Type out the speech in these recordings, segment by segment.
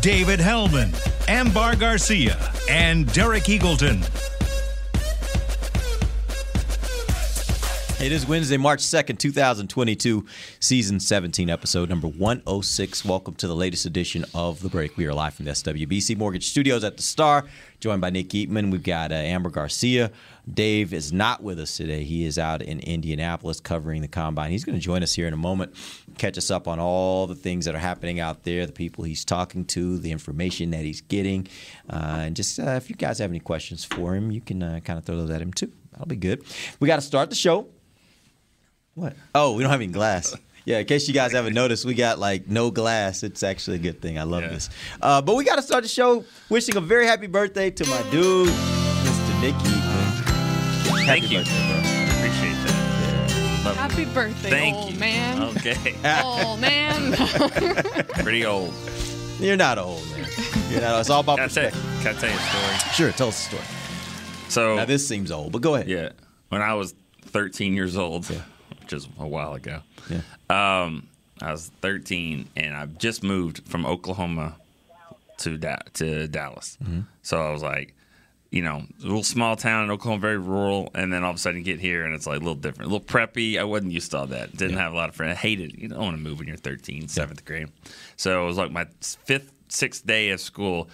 David Hellman, Ambar Garcia, and Derek Eagleton. It is Wednesday, March 2nd, 2022, season 17, episode number 106. Welcome to the latest edition of The Break. We are live from the SWBC Mortgage Studios at the Star, joined by Nick Eatman. We've got uh, Amber Garcia. Dave is not with us today. He is out in Indianapolis covering the combine. He's going to join us here in a moment, catch us up on all the things that are happening out there, the people he's talking to, the information that he's getting. Uh, and just uh, if you guys have any questions for him, you can uh, kind of throw those at him too. That'll be good. We got to start the show. What? Oh, we don't have any glass. Yeah, in case you guys haven't noticed, we got like no glass. It's actually a good thing. I love this. Uh, but we got to start the show wishing a very happy birthday to my dude, Mr. Nick Eatman. Thank you. birthday, bro. Appreciate that. Love Happy birthday, Thank old you. man. Okay. old man. Pretty old. You're not old, man. You're not. It's all about Can I, tell, can I tell you a story? Sure, tell us the story. So, Now this seems old, but go ahead. yeah, when I was 13 years old, which is a while ago, Yeah. um, I was 13 and I just moved from Oklahoma to da- to Dallas. Mm-hmm. So I was like, you know, a little small town in Oklahoma, very rural, and then all of a sudden you get here and it's like a little different, a little preppy. I wasn't used to all that. Didn't have a lot of friends. I hated it. You don't want to move when you're 13, seventh grade. So it was like my fifth, sixth day of school.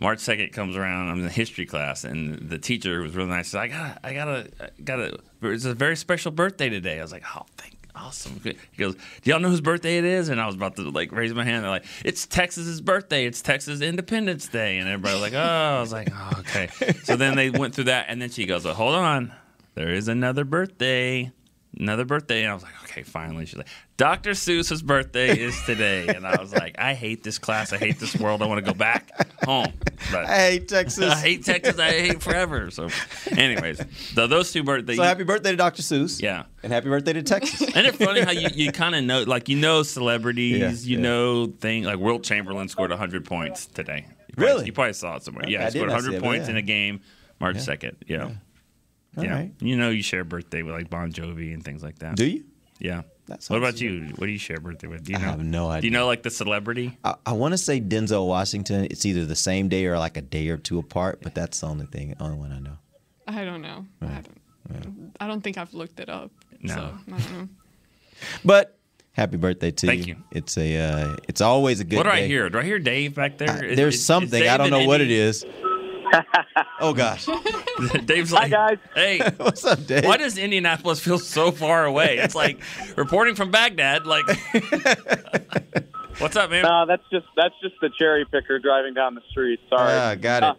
March second comes around. I'm in history class, and the teacher was really nice. Said, ah, "I got, I got a, got a. It's a very special birthday today." I was like, "Oh, thank, awesome." He goes, "Do y'all know whose birthday it is?" And I was about to like raise my hand. They're like, "It's Texas's birthday. It's Texas Independence Day." And everybody was like, "Oh," I was like, "Oh, okay." So then they went through that, and then she goes, well, "Hold on, there is another birthday." Another birthday, and I was like, okay, finally. She's like, Dr. Seuss's birthday is today, and I was like, I hate this class, I hate this world, I want to go back home. But I hate Texas. I hate Texas. I hate forever. So, anyways, th- those two birthdays. So happy birthday to Dr. Seuss. Yeah. And happy birthday to Texas. and it's funny how you, you kind of know, like, you know celebrities, Yeah, you yeah. know things, like Wilt Chamberlain scored 100 points today. You probably- Really? You probably saw it somewhere. I Yeah, he scored not see 100 it, points yeah. in a game March 2nd. Yeah. All yeah. right. You know you share birthday with, like, Bon Jovi and things like that. Do you? Yeah. That What about you? What do you share birthday with? Do you I know? have no idea. Do you know, like, the celebrity? I, I want to say Denzel Washington. It's either the same day or like a day or two apart, but that's the only thing, only one I know. I don't know. I haven't. I don't think I've looked it up. No. So I don't know. But happy birthday to you. Thank you. you. It's a, uh, it's always a good. What do I hear? Do I hear Dave back there? Is- there's is- is something I don't in know what it Indy? is. oh gosh, Dave's like, guys. Hey, what's up, Dave? why does Indianapolis feel so far away? It's like reporting from Baghdad. Like, what's up, man? No, that's just that's just the cherry picker driving down the street. Sorry. Ah, got it. Uh,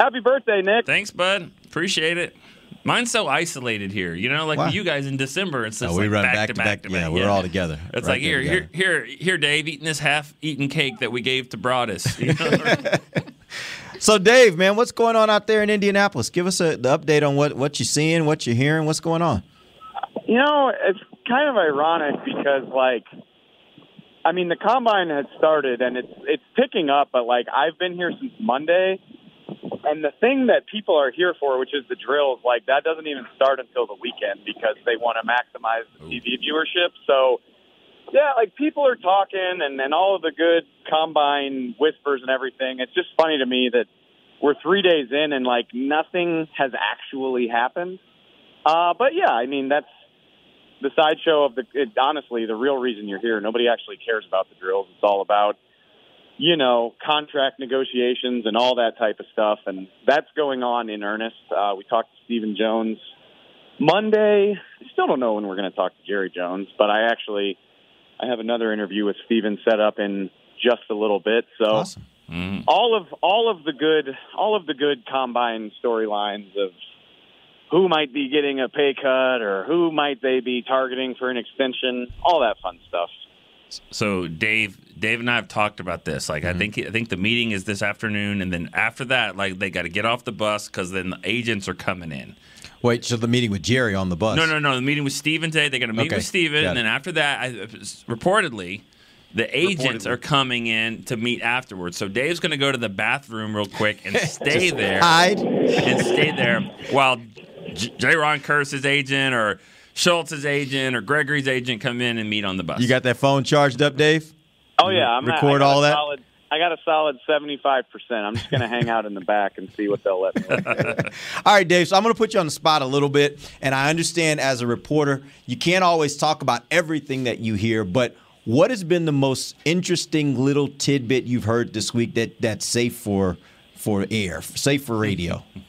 happy birthday, Nick. Thanks, bud. Appreciate it. Mine's so isolated here. You know, like Why? you guys in December, it's just Oh, we like run back, back to to back, back. to Yeah, back. we're all together. It's right like here, there here, here, here, Dave, eating this half-eaten cake that we gave to Broadus. You know? So, Dave, man, what's going on out there in Indianapolis? Give us a, the update on what what you're seeing, what you're hearing, what's going on. You know, it's kind of ironic because like I mean the combine has started and it's it's picking up, but like I've been here since Monday and the thing that people are here for, which is the drills, like that doesn't even start until the weekend because they want to maximize the TV oh. viewership. So yeah, like people are talking and, and all of the good combine whispers and everything. It's just funny to me that we're three days in and like nothing has actually happened. Uh, but yeah, I mean that's the sideshow of the. It, honestly, the real reason you're here. Nobody actually cares about the drills. It's all about you know contract negotiations and all that type of stuff, and that's going on in earnest. Uh, we talked to Stephen Jones Monday. I still don't know when we're going to talk to Jerry Jones, but I actually I have another interview with Stephen set up in just a little bit. So Awesome. All of all of the good all of the good combine storylines of who might be getting a pay cut or who might they be targeting for an extension, all that fun stuff So Dave, Dave and I have talked about this. Like, Mm-hmm. I think I think the meeting is this afternoon, and then after that, like they got to get off the bus because then the agents are coming in. Wait, so the meeting with Jerry on the bus? No, no, no. The meeting with Stephen today. They got to meet Okay, with Stephen, and then after that, I, reportedly, the agents Reportedly. are coming in to meet afterwards. So Dave's going to go to the bathroom real quick and stay there Hide. and stay there while J- Jayron Kearse's agent or Schultz's agent or Gregory's agent come in and meet on the bus. You got that phone charged up, Dave? Oh yeah, I'm Record I all that? Solid, I got a solid seventy five percent. I'm just gonna hang out in the back and see what they'll let me. All right, Dave. So I'm going to put you on the spot a little bit, and I understand as a reporter, you can't always talk about everything that you hear. But what has been the most interesting little tidbit you've heard this week that that's safe for for air, safe for radio?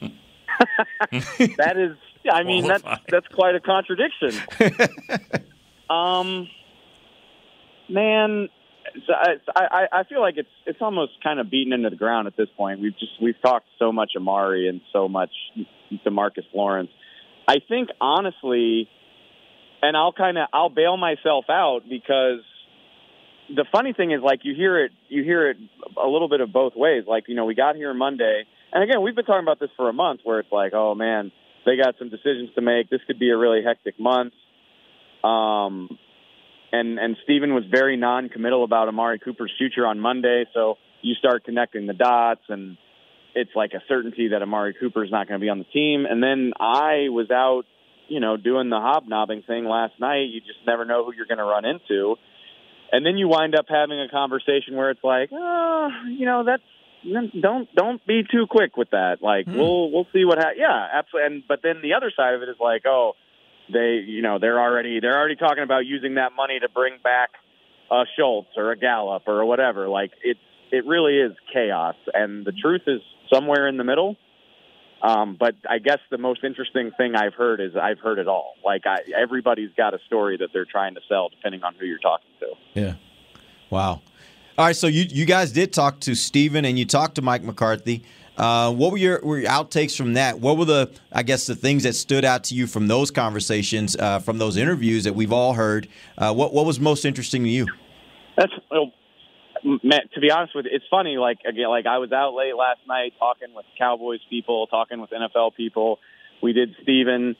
that is, I mean, that's Qualified. that's quite a contradiction. um, man, so I, I I feel like it's it's almost kind of beaten into the ground at this point. We've just we've talked so much Amari and so much Demarcus Lawrence. I think honestly, and I'll kind of I'll bail myself out because the funny thing is like you hear it you hear it a little bit of both ways. Like you know we got here Monday, and again we've been talking about this for a month where it's like oh man they got some decisions to make. This could be a really hectic month. Um, and and Stephen was very non-committal about Amari Cooper's future on Monday. So you start connecting the dots, and it's like a certainty that Amari Cooper is not going to be on the team. And then I was out, you know, doing the hobnobbing thing last night. You just never know who you're going to run into. And then you wind up having a conversation where it's like, oh, you know, that's don't don't be too quick with that. Like hmm. we'll we'll see what happens. yeah, absolutely. And but then the other side of it is like, oh, they you know they're already they're already talking about using that money to bring back a Schultz or a Gallup or whatever. Like it's it really is chaos, and the truth is somewhere in the middle. Um, but I guess the most interesting thing I've heard is I've heard it all. Like I, everybody's got a story that they're trying to sell, depending on who you're talking to. Yeah. Wow. All right. So you you guys did talk to Stephen and you talked to Mike McCarthy. Uh, what were your, were your outtakes from that? What were the, I guess, the things that stood out to you from those conversations, uh, from those interviews that we've all heard? Uh, what what was most interesting to you? That's well, man, to be honest with you, it's funny. Like again, like I was out late last night talking with Cowboys people, talking with NFL people. We did Stephen.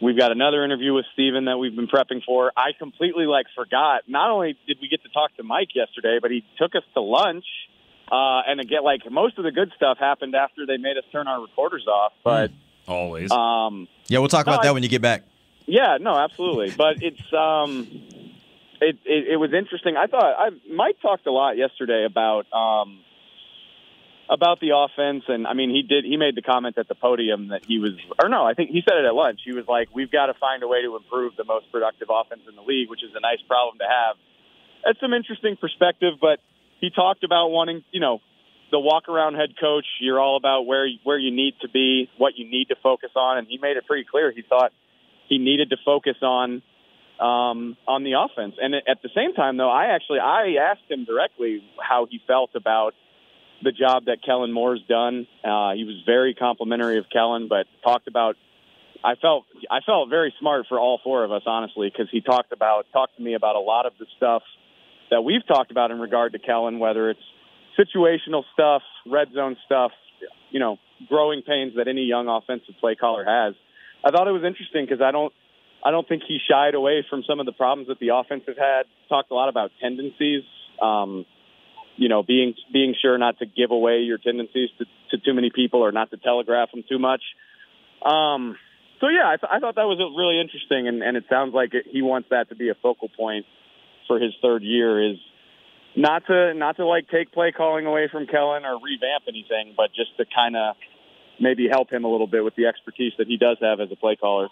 We've got another interview with Stephen that we've been prepping for. I completely like forgot. Not only did we get to talk to Mike yesterday, but he took us to lunch. Uh, and again, like most of the good stuff happened after they made us turn our recorders off. But Always. um, Yeah, we'll talk No, about I- that when you get back. yeah, no, absolutely. But it's um, it, it it was interesting. I thought I Mike talked a lot yesterday about um about the offense, and I mean he did he made the comment at the podium that he was or no, I think he said it at lunch. He was like, "We've got to find a way to improve the most productive offense in the league," which is a nice problem to have. That's some interesting perspective, but he talked about wanting, you know, the walk around head coach. You're all about where where you need to be, what you need to focus on, and he made it pretty clear. He thought he needed to focus on um, on the offense. And at the same time, though, I actually I asked him directly how he felt about the job that Kellen Moore's done. Uh, he was very complimentary of Kellen, but talked about. I felt I felt very smart for all four of us, honestly, because he talked about talked to me about a lot of the stuff that we've talked about in regard to Kellen, whether it's situational stuff, red zone stuff, you know, growing pains that any young offensive play caller has. I thought it was interesting because I don't, I don't think he shied away from some of the problems that the offense has had. Talked a lot about tendencies, um, you know, being being sure not to give away your tendencies to, to too many people or not to telegraph them too much. Um, so yeah, I, th- I thought that was really interesting, and, and it sounds like it, he wants that to be a focal point for his third year. Is not to not to like take play calling away from Kellen or revamp anything, but just to kind of maybe help him a little bit with the expertise that he does have as a play caller.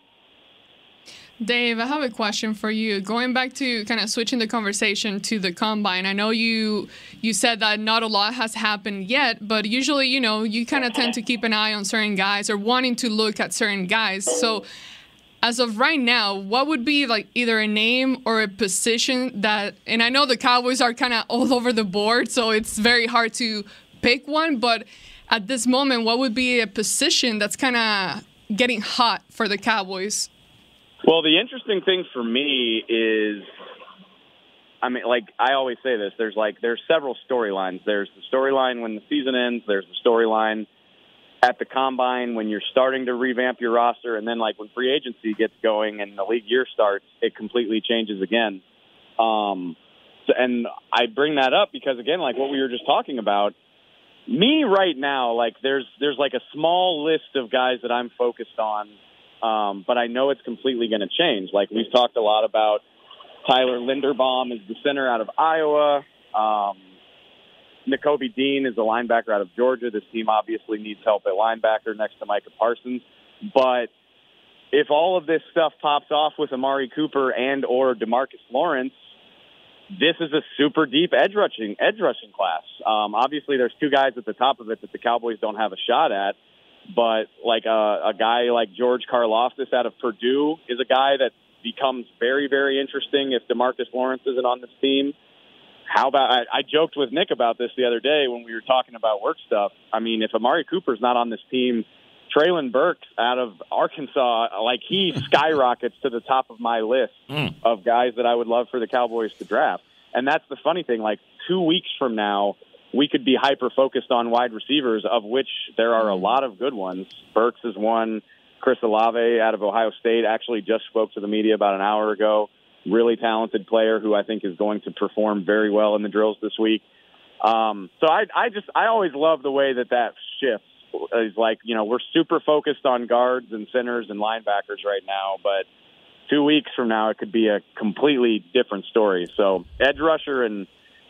Dave, I have a question for you. Going back to kind of switching the conversation to the combine. I know you you said that not a lot has happened yet, but usually, you know, you kind of tend to keep an eye on certain guys or wanting to look at certain guys. So, as of right now, what would be like either a name or a position that and I know the Cowboys are kind of all over the board, so it's very hard to pick one, but at this moment, what would be a position that's kind of getting hot for the Cowboys? Well, the interesting thing for me is, I mean, like I always say this. There's like there's several storylines. There's the storyline when the season ends. There's the storyline at the combine when you're starting to revamp your roster, and then like when free agency gets going and the league year starts, it completely changes again. Um, and I bring that up because again, like what we were just talking about, me right now, like there's there's like a small list of guys that I'm focused on, um, but I know it's completely going to change. Like we've talked a lot about Tyler Linderbaum is the center out of Iowa. Um, Nakobe Dean is a linebacker out of Georgia. This team obviously needs help at linebacker next to Micah Parsons. But if all of this stuff pops off with Amari Cooper and or Demarcus Lawrence, this is a super deep edge rushing edge rushing class. Um, obviously, there's two guys at the top of it that the Cowboys don't have a shot at. But like a, a guy like George Karlaftis out of Purdue is a guy that becomes very, very interesting if Demarcus Lawrence isn't on this team. How about I, I joked with Nick about this the other day when we were talking about work stuff. I mean, if Amari Cooper's not on this team, Treylon Burks out of Arkansas, like he skyrockets to the top of my list Mm. of guys that I would love for the Cowboys to draft. And that's the funny thing. Like two weeks from now, we could be hyper focused on wide receivers, of which there are a lot of good ones. Burks is one. Chris Olave out of Ohio State actually just spoke to the media about an hour ago. Really talented player who I think is going to perform very well in the drills this week. Um, so I, I just I always love the way that that shifts. Is like you know we're super focused on guards and centers and linebackers right now, but two weeks from now it could be a completely different story. So edge rusher and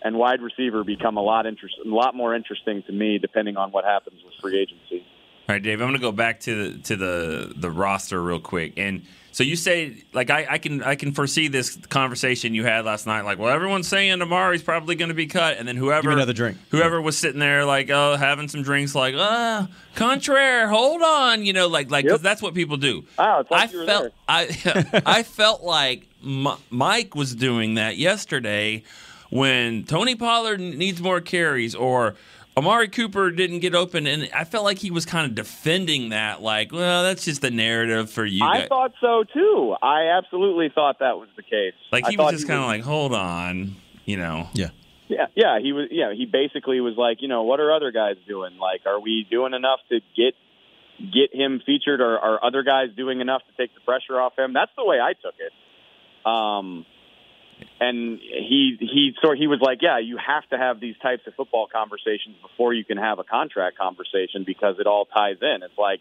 and wide receiver become a lot interest a lot more interesting to me depending on what happens with free agency. All right, Dave. I'm going to go back to the, to the the roster real quick. And so you say, like, I, I can I can foresee this conversation you had last night. Like, well, everyone's saying Amari's probably going to be cut, and then whoever Give me another drink. whoever was sitting there, like, oh, having some drinks, like, ah, contraire, hold on, you know, like, like 'cause Yep. that's what people do. Wow, it's like I felt there. I I felt like M- Mike was doing that yesterday when Tony Pollard needs more carries or Amari Cooper didn't get open, and I felt like he was kind of defending that, like, well, that's just the narrative for you I guys. thought so too. I absolutely thought that was the case. like I he was just kind of like, hold on, you know. Yeah. Yeah, yeah, he was. Yeah, he basically was like, you know, what are other guys doing? Like, are we doing enough to get get him featured, or are other guys doing enough to take the pressure off him? That's the way I took it. Um, and he he sort he was like, yeah, you have to have these types of football conversations before you can have a contract conversation because it all ties in. It's like,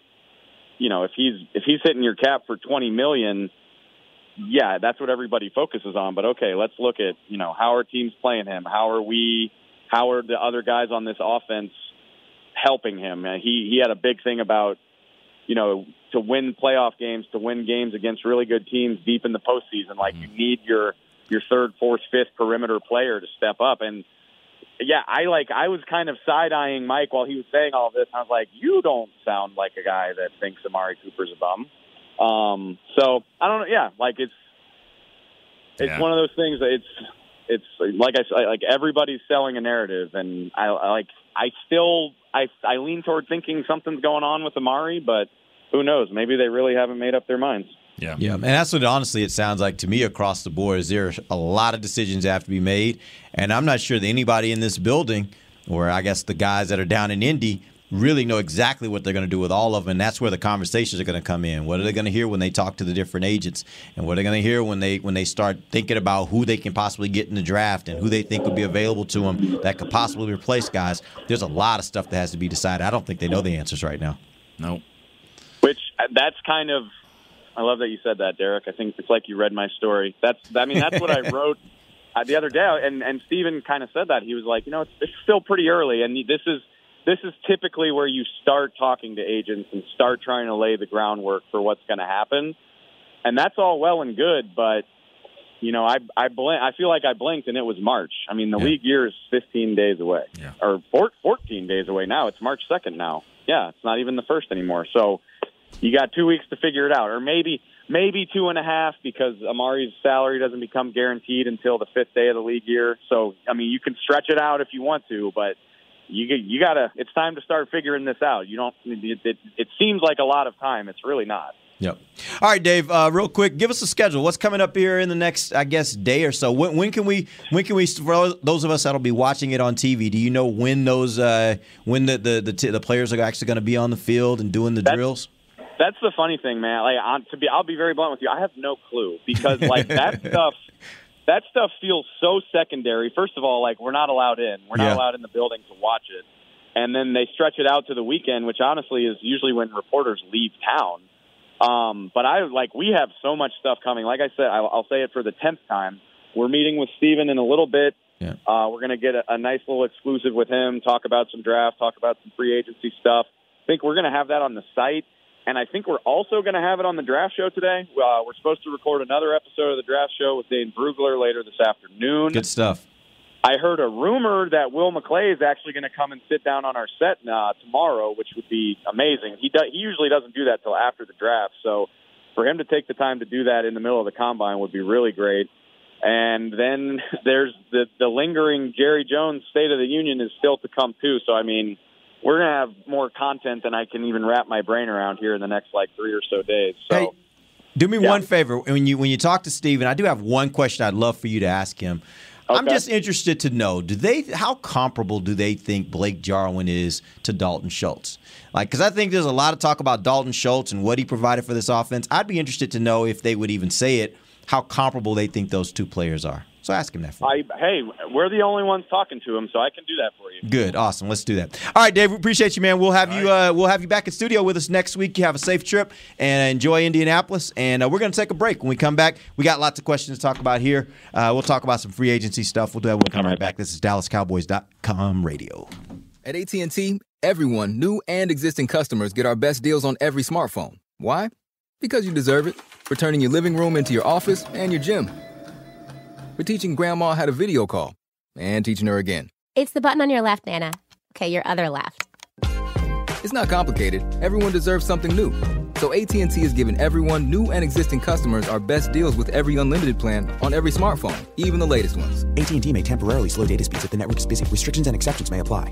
you know, if he's if he's hitting your cap for twenty million yeah, that's what everybody focuses on. But okay, let's look at you know how are teams playing him? How are we? How are the other guys on this offense helping him? And he he had a big thing about you know to win playoff games, to win games against really good teams deep in the postseason. Like mm-hmm. you need your your third, fourth, fifth perimeter player to step up. And yeah, I like I was kind of side eyeing Mike while he was saying all this. I was like, you don't sound like a guy that thinks Amari Cooper's a bum. Um, so I don't know. Yeah, like it's it's Yeah. one of those things. That it's it's like I like everybody's selling a narrative, and I, I like I still I I lean toward thinking something's going on with Amari, but who knows? Maybe they really haven't made up their minds. Yeah. Yeah, and that's what honestly it sounds like to me across the board. Is there a lot of decisions that have to be made, and I'm not sure that anybody in this building, or I guess the guys that are down in Indy, really know exactly what they're going to do with all of them. And that's where the conversations are going to come in. What are they going to hear when they talk to the different agents, and what are they going to hear when they when they start thinking about who they can possibly get in the draft and who they think would be available to them that could possibly replace guys. There's a lot of stuff that has to be decided. I don't think they know the answers right now. Nope. Which uh, that's kind of I love that you said that, Derek. I think it's like you read my story. That's I mean that's what I wrote uh, the other day, and and Stephen kind of said that he was like, you know, it's, it's still pretty early, and this is this is typically where you start talking to agents and start trying to lay the groundwork for what's going to happen, and that's all well and good, but you know, I I blink, I feel like I blinked and it was March. I mean, the Yeah. league year is 15 days away, Yeah. or four, 14 days away now. It's March 2nd now. Yeah, it's not even the first anymore. So you got two weeks to figure it out, or maybe maybe two and a half because Amari's salary doesn't become guaranteed until the fifth day of the league year. So I mean, you can stretch it out if you want to, but you you gotta. It's time to start figuring this out. You don't. It, it, it seems like a lot of time. It's really not. Yep. All right, Dave. Uh, real quick, give us a schedule. What's coming up here in the next, I guess, day or so? When, when can we? When can we? For those of us that'll be watching it on TV, do you know when those uh, when the the the, t- the players are actually going to be on the field and doing the That's- drills? That's the funny thing, man. Like, on, to be, I'll be very blunt with you. I have no clue because like that stuff, that stuff feels so secondary. First of all, like we're not allowed in. We're not Yeah. allowed in the building to watch it, and then they stretch it out to the weekend, which honestly is usually when reporters leave town. Um, but I like we have so much stuff coming. Like I said, I'll, I'll say it for the tenth time. We're meeting with Stephen in a little bit. Yeah. Uh, we're going to get a, a nice little exclusive with him, talk about some draft, talk about some free agency stuff. I think we're going to have that on the site. And I think we're also going to have it on the draft show today. Uh, we're supposed to record another episode of the draft show with Dane Brugler later this afternoon. Good stuff. I heard a rumor that Will McClay is actually going to come and sit down on our set uh, tomorrow, which would be amazing. He do, he usually doesn't do that till after the draft, so for him to take the time to do that in the middle of the combine would be really great. And then there's the the lingering Jerry Jones State of the Union is still to come too. So I mean, we're gonna have more content than I can even wrap my brain around here in the next like three or so days. So. Hey, do me Yeah. one favor when you when you talk to Stephen, I do have one question I'd love for you to ask him. I'm just interested to know: Do they how comparable do they think Blake Jarwin is to Dalton Schultz? Like, because I think there's a lot of talk about Dalton Schultz and what he provided for this offense. I'd be interested to know if they would even say it, how comparable they think those two players are. So ask him that for. I hey, we're the only ones talking to him, so I can do that for you. Good, awesome. Let's do that. All right, Dave. We appreciate you, man. We'll have you. Uh, we'll have you back in studio with us next week. You have a safe trip and enjoy Indianapolis. And uh, we're going to take a break. When we come back, we got lots of questions to talk about here. Uh, we'll talk about some free agency stuff. We'll do that. when we come right back. This is DallasCowboys.com radio. At AT&T, everyone, new and existing customers, get our best deals on every smartphone. Why? Because you deserve it. For turning your living room into your office and your gym. For teaching grandma how to video call and teaching her again. It's the button on your left, Nana. Okay, your other left. It's not complicated. Everyone deserves something new. So AT&T is giving everyone, new and existing customers, our best deals with every unlimited plan on every smartphone, even the latest ones. AT&T may temporarily slow data speeds if the network is busy. Restrictions and exceptions may apply.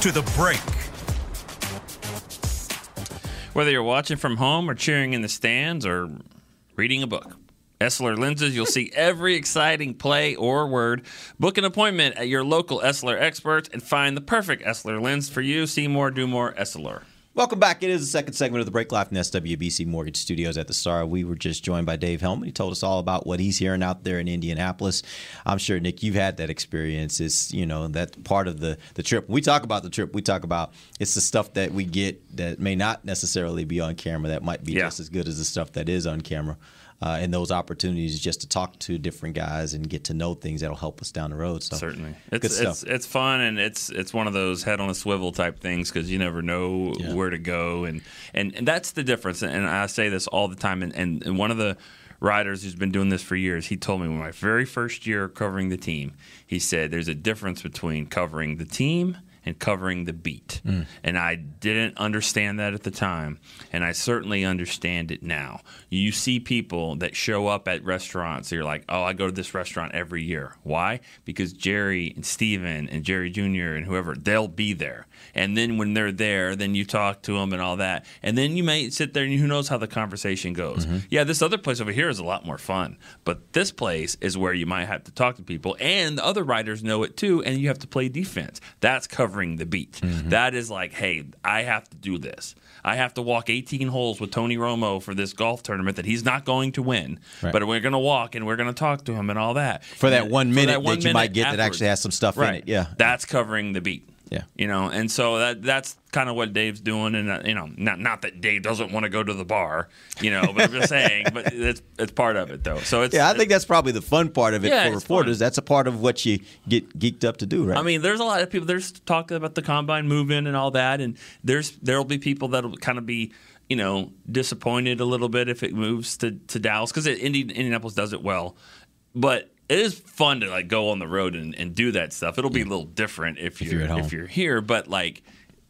to the break. Whether you're watching from home or cheering in the stands or reading a book. Essilor Lenses, you'll see every exciting play or word. Book an appointment at your local Essilor experts and find the perfect Essilor lens for you. See more, do more, Essilor. Welcome back. It is the second segment of the Break Life from the SWBC Mortgage Studios at the Star. We were just joined by Dave Hellman. He told us all about what he's hearing out there in Indianapolis. I'm sure Nick, you've had that experience. It's you know that part of the the trip. We talk about the trip. We talk about it's the stuff that we get that may not necessarily be on camera. That might be Yeah. just as good as the stuff that is on camera. Uh, and those opportunities just to talk to different guys and get to know things that'll help us down the road. So Certainly, it's it's it's fun and it's it's one of those head on a swivel type things because you never know Yeah. where to go and, and and that's the difference. And I say this all the time. And, and, and one of the writers who's been doing this for years, he told me when my very first year covering the team, he said there's a difference between covering the team and covering the beat. Mm. And I didn't understand that at the time, and I certainly understand it now. You see people that show up at restaurants, you're like, oh, I go to this restaurant every year. Why? Because Jerry and Stephen and Jerry Jr. and whoever, they'll be there. And then when they're there, then you talk to them and all that. And then you may sit there and who knows how the conversation goes. Mm-hmm. Yeah, this other place over here is a lot more fun. But this place is where you might have to talk to people. And the other riders know it too. And you have to play defense. That's covering the beat. Mm-hmm. That is like, hey, I have to do this. I have to walk 18 holes with Tony Romo for this golf tournament that he's not going to win. Right. But we're going to walk and we're going to talk to him and all that. For that And- one minute one that you might minute get that actually has some stuff in it. Yeah. That's covering the beat. Yeah. You know, and so that that's kind of what Dave's doing, and uh, you know, not not that Dave doesn't want to go to the bar, you know, but I'm just saying, but it's it's part of it though. So it's yeah, I think that's probably the fun part of it Yeah, for reporters. That's a part of what you get geeked up to do, right? I mean, there's a lot of people. There's talk about the combine movement and all that, and there's there'll be people that'll kind of be, you know, disappointed a little bit if it moves to, to Dallas because Indianapolis does it well, but it is fun to like go on the road and, and do that stuff. It'll be a little different if you're, you're at home. if you're here, but like,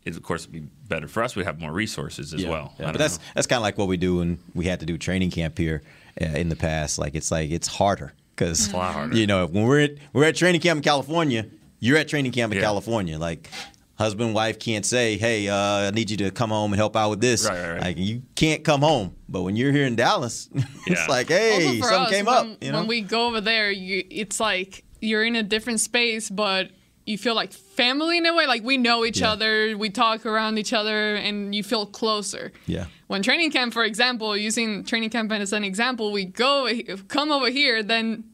it of course would be better for us. We have more resources as yeah, well. yeah. But that's know. that's kind of like what we do when we had to do training camp here uh, in the past. Like it's like it's harder because It's a lot harder. you know when we're at we're at training camp in California, you're at training camp in Yeah. California. Like husband wife can't say, "Hey, uh, I need you to come home and help out with this." Right, right, right. Like you can't come home. But when you're here in Dallas, Yeah. it's like, "Hey, something us, came when, up." You know? when we go over there, you, it's like you're in a different space, but you feel like family in a way. Like we know each Yeah. other, we talk around each other, and you feel closer. yeah. When training camp, for example, using training camp as an example, we go come over here, then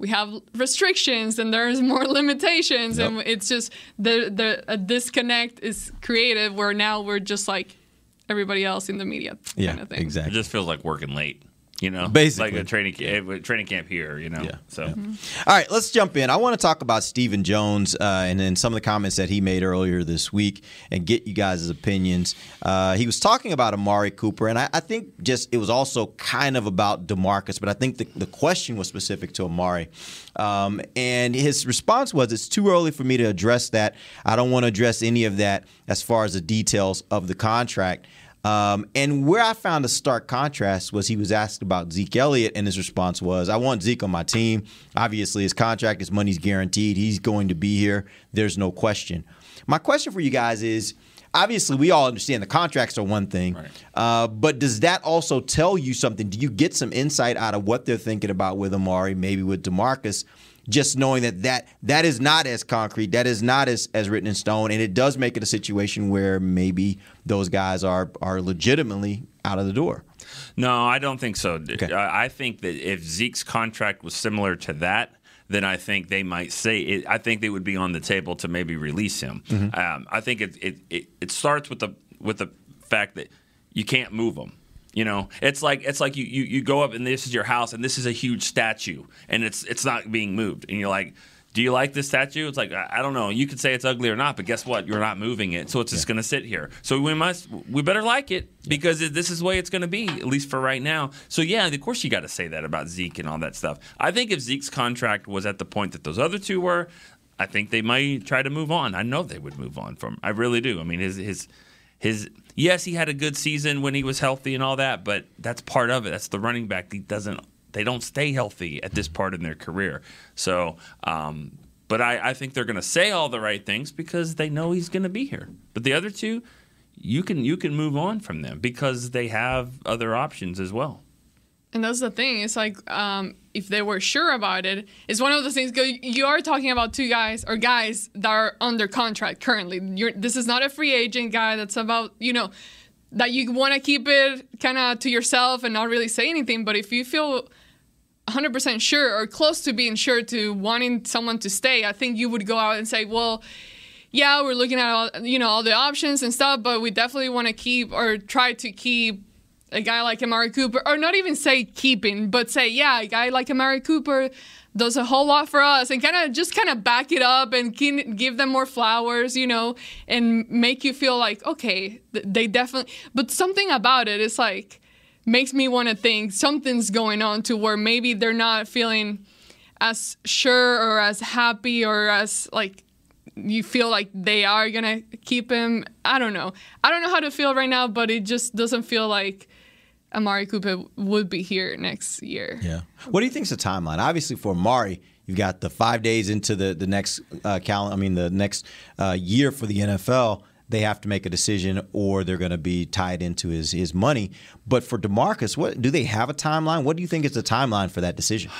we have restrictions and there's more limitations, and it's just the the a disconnect is created where now we're just like everybody else in the media Yeah, kind of thing. It just feels like working late. You know, Basically. like a training camp, training camp here. You know, Yeah, so All right, let's jump in. I want to talk about Stephen Jones uh, and then some of the comments that he made earlier this week and get you guys' opinions. Uh, he was talking about Amari Cooper, and I, I think just it was also kind of about Demarcus, but I think the, the question was specific to Amari. Um, and his response was, It's too early for me to address that. I don't want to address any of that as far as the details of the contract. Um, and where I found a stark contrast was he was asked about Zeke Elliott, and his response was, I want Zeke on my team. Obviously, his contract, his money's guaranteed. He's going to be here. There's no question. My question for you guys is obviously, we all understand the contracts are one thing, uh, but does that also tell you something? Do you get some insight out of what they're thinking about with Amari, maybe with Demarcus? Just knowing that, that that is not as concrete, that is not as, as written in stone, and it does make it a situation where maybe those guys are are legitimately out of the door. No, I don't think so. I I think that if Zeke's contract was similar to that, then I think they might say it. I think they would be on the table to maybe release him. Mhm. Um, I think it, it it it starts with the with the fact that you can't move him. You know, it's like it's like you, you you go up and this is your house and this is a huge statue and it's it's not being moved and you're like. Do you like this statue? It's like I don't know. You could say it's ugly or not, but guess what? You're not moving it, so it's just going to sit here. So we must, we better like it because this is the way it's going to be, at least for right now. So yeah, of course you got to say that about Zeke and all that stuff. I think if Zeke's contract was at the point that those other two were, I think they might try to move on. I know they would move on from. I really do. I mean, his his his yes, he had a good season when he was healthy and all that, but that's part of it. That's the running back. He doesn't. They don't stay healthy at this part in their career. So, um, but I, I think they're going to say all the right things because they know he's going to be here. But the other two, you can you can move on from them because they have other options as well. And that's the thing. It's like um, if they were sure about it, it's one of those things. You are talking about two guys or guys that are under contract currently. You're, this is not a free agent guy. That's about you know that you want to keep it kind of to yourself and not really say anything. But if you feel 100% sure or close to being sure to wanting someone to stay, I think you would go out and say, well. Yeah, we're looking at all you know all the options and stuff, but we definitely want to keep or try to keep a guy like Amari Cooper, or not even say keeping, but say, yeah, a guy like Amari Cooper does a whole lot for us, and kind of just kind of back it up and give them more flowers, you know, and make you feel like, okay, they definitely. But something about it is like makes me want to think something's going on to where maybe they're not feeling as sure or as happy or as like you feel like they are gonna keep him. I don't know. I don't know how to feel right now, but it just doesn't feel like Amari Cooper would be here next year. Yeah. What do you think is the timeline? Obviously, for Amari, you've got the five days into the the next uh, calendar. I mean, the next uh, year for the NFL. They have to make a decision, or they're going to be tied into his his money. But for Demarcus, what do they have a timeline? What do you think is the timeline for that decision?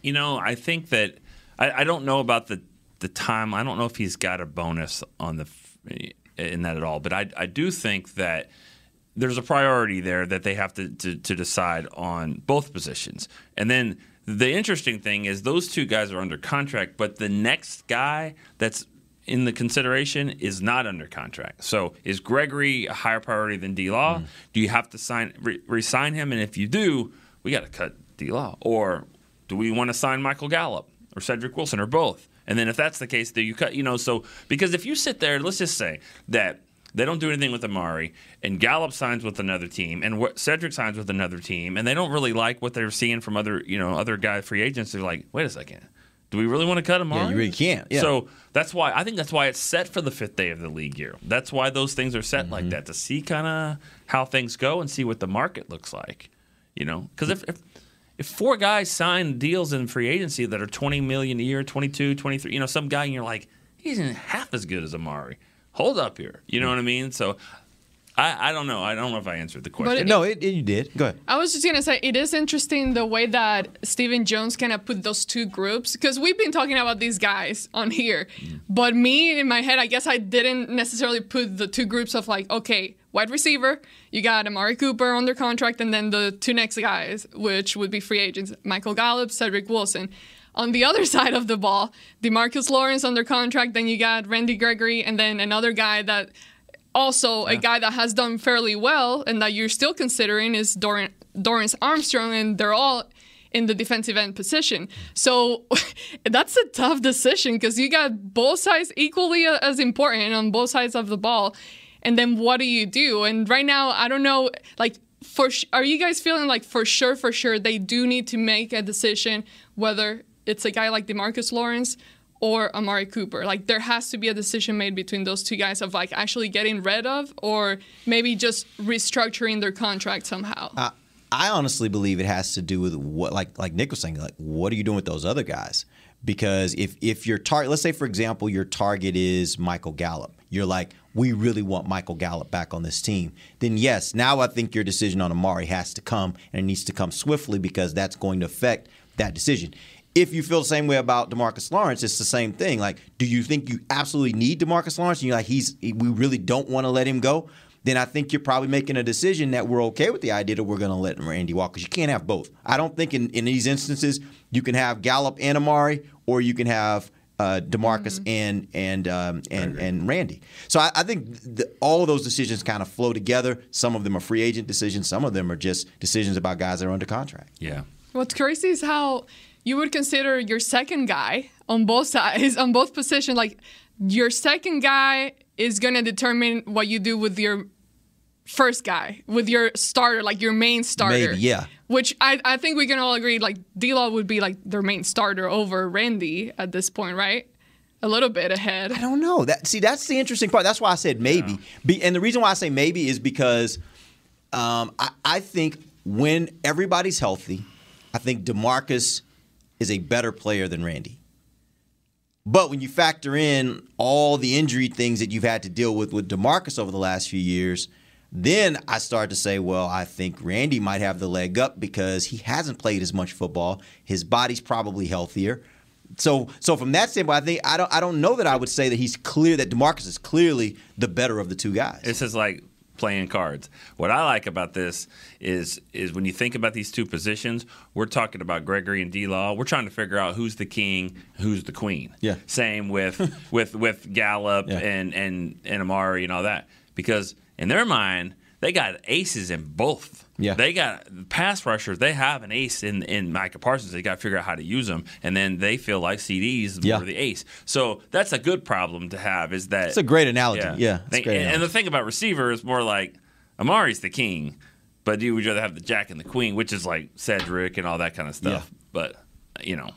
You know, I think that I, I don't know about the the time. I don't know if he's got a bonus on the in that at all. But I I do think that there's a priority there that they have to, to, to decide on both positions. And then the interesting thing is those two guys are under contract, but the next guy that's in the consideration is not under contract. So is Gregory a higher priority than D Law? Mm. Do you have to sign re- resign him? And if you do, we got to cut D Law. Or do we want to sign Michael Gallup or Cedric Wilson or both? And then if that's the case, do you cut? You know, so because if you sit there, let's just say that they don't do anything with Amari, and Gallup signs with another team, and Cedric signs with another team, and they don't really like what they're seeing from other, you know, other guy free agents. They're like, wait a second, do we really want to cut him Yeah, you really can't. Yeah. So that's why I think that's why it's set for the fifth day of the league year. That's why those things are set Mm-hmm. like that to see kind of how things go and see what the market looks like. You know, because if, if if four guys sign deals in free agency that are 20 million a year, 22, 23, you know, some guy and you're like, he's half as good as Amari. Hold up here. You know hmm. what I mean? So I, I don't know. I don't know if I answered the question. it- no, it, it- you did. Go ahead. I was just gonna say it is interesting the way that Stephen Jones kind of put those two groups because we've been talking about these guys on here, hmm. but me in my head, I guess I didn't necessarily put the two groups of like, okay, wide receiver, you got Amari Cooper under contract, and then the two next guys, which would be free agents, Michael Gallup, Cedric Wilson. On the other side of the ball, Demarcus Lawrence under contract, then you got Randy Gregory, and then another guy that also a guy that has done fairly well and that you're still considering is Doran, Dorance Armstrong, and they're all in the defensive end position. So that's a tough decision because you got both sides equally uh, as important on both sides of the ball. And then what do you do? And right now, I don't know, like, for sh- are you guys feeling like for sure, for sure, they do need to make a decision whether it's a guy like Demarcus Lawrence or Amari Cooper. Like there has to be a decision made between those two guys of like actually getting rid of or maybe just restructuring their contract somehow. I, I honestly believe it has to do with what, like like Nick was saying, like what are you doing with those other guys? Because if if your target, let's say for example, your target is Michael Gallup, you're like, we really want Michael Gallup back on this team. Then yes, now I think your decision on Amari has to come and it needs to come swiftly because that's going to affect that decision. If you feel the same way about Demarcus Lawrence, it's the same thing. Like, do you think you absolutely need Demarcus Lawrence? And you're like, he's we really don't want to let him go. Then I think you're probably making a decision that we're okay with the idea that we're going to let Randy walk because you can't have both. I don't think in, in these instances you can have Gallup and Amari, or you can have uh, Demarcus and and um, and and Randy. So I, I think the, all of those decisions kind of flow together. Some of them are free agent decisions. Some of them are just decisions about guys that are under contract. Yeah. What's crazy is how you would consider your second guy on both sides, on both positions. Like your second guy is going to determine what you do with your first guy, with your starter, like your main starter. Maybe, yeah. Which I, I think we can all agree, like D Law would be like their main starter over Randy at this point, right? A little bit ahead. I don't know. That see, that's the interesting part. That's why I said maybe. Be, and the reason why I say maybe is because um, I, I think when everybody's healthy, I think Demarcus is a better player than Randy. But when you factor in all the injury things that you've had to deal with with Demarcus over the last few years, then I start to say, well, I think Randy might have the leg up because he hasn't played as much football. His body's probably healthier. So, so from that standpoint, I think I don't, I don't know that I would say that he's clear that Demarcus is clearly the better of the two guys. This is like playing cards. What I like about this is is when you think about these two positions, we're talking about Gregory and D Law. We're trying to figure out who's the king, who's the queen. Yeah. Same with with with Gallup Yeah. and and and Amari and all that because in their mind they got aces in both. Yeah. They got pass rushers. They have an ace in in Micah Parsons. They got to figure out how to use them, and then they feel like CeeDee's Yeah. the ace. So that's a good problem to have. Is that It's a great analogy. Yeah, a They- great and, and the thing about receiver is more like Amari's the king, but you would rather have the jack and the queen, which is like Cedric and all that kind of stuff. But you know,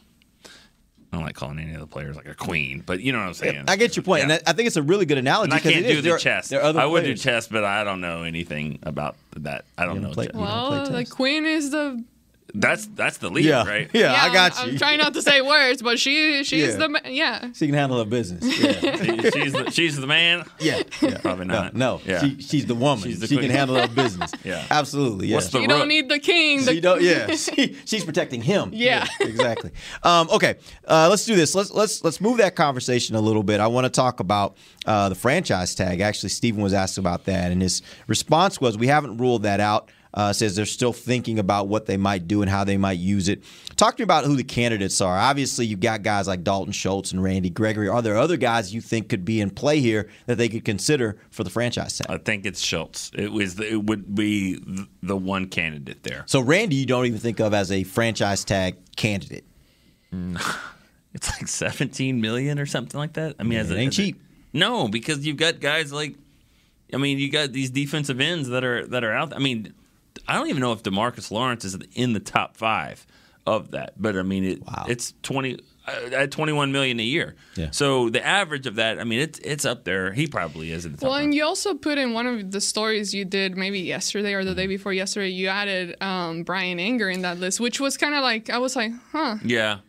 I don't like calling any of the players like a queen, but you know what I'm saying. I get your point, and I I think it's a really good analogy. And I 'cause can't it is. do There the are- chess. there are other I would do chess, but I don't know anything about that. I don't know. play- chess. you don't play Well, the queen is the. That's that's the lead, Yeah. right? Yeah, I got I'm, you. I'm trying not to say words, but she she's Yeah. the ma- yeah. She can handle her business. Yeah, She- she's the, she's the man. yeah. Probably No, not. no. Yeah. She, she's the woman. She's the she queen. can handle her business. Yeah. absolutely. Yeah. What's the You rook? don't need the king. The, She don't, yeah, she, she's protecting him. Yeah. exactly. Um, okay, uh, let's do this. Let's let's let's move that conversation a little bit. I want to talk about uh, the franchise tag. Actually, Stephen was asked about that, and his response was, "We haven't ruled that out." Uh, says they're still thinking about what they might do and how they might use it. Talk to me about who the candidates are. Obviously, you've got guys like Dalton Schultz and Randy Gregory. Are there other guys you think could be in play here that they could consider for the franchise tag? I think it's Schultz. It was the, it would be the one candidate there. So Randy, you don't even think of as a franchise tag candidate. It's like 17 million or something like that. I mean, as it a, ain't as a- cheap. no, because you've got guys like, I mean, you got these defensive ends that are that are out. I mean, I don't even know if Demarcus Lawrence is in the top five of that, but I mean, it, it's 20 uh, at 21 million a year. Yeah. So the average of that, I mean, it's it's up there. He probably is in the top. Well, and you also put in one of the stories you did maybe yesterday or the Mm-hmm. day before yesterday. You added um, Bryan Anger in that list, which was kind of like I was like, huh. Yeah.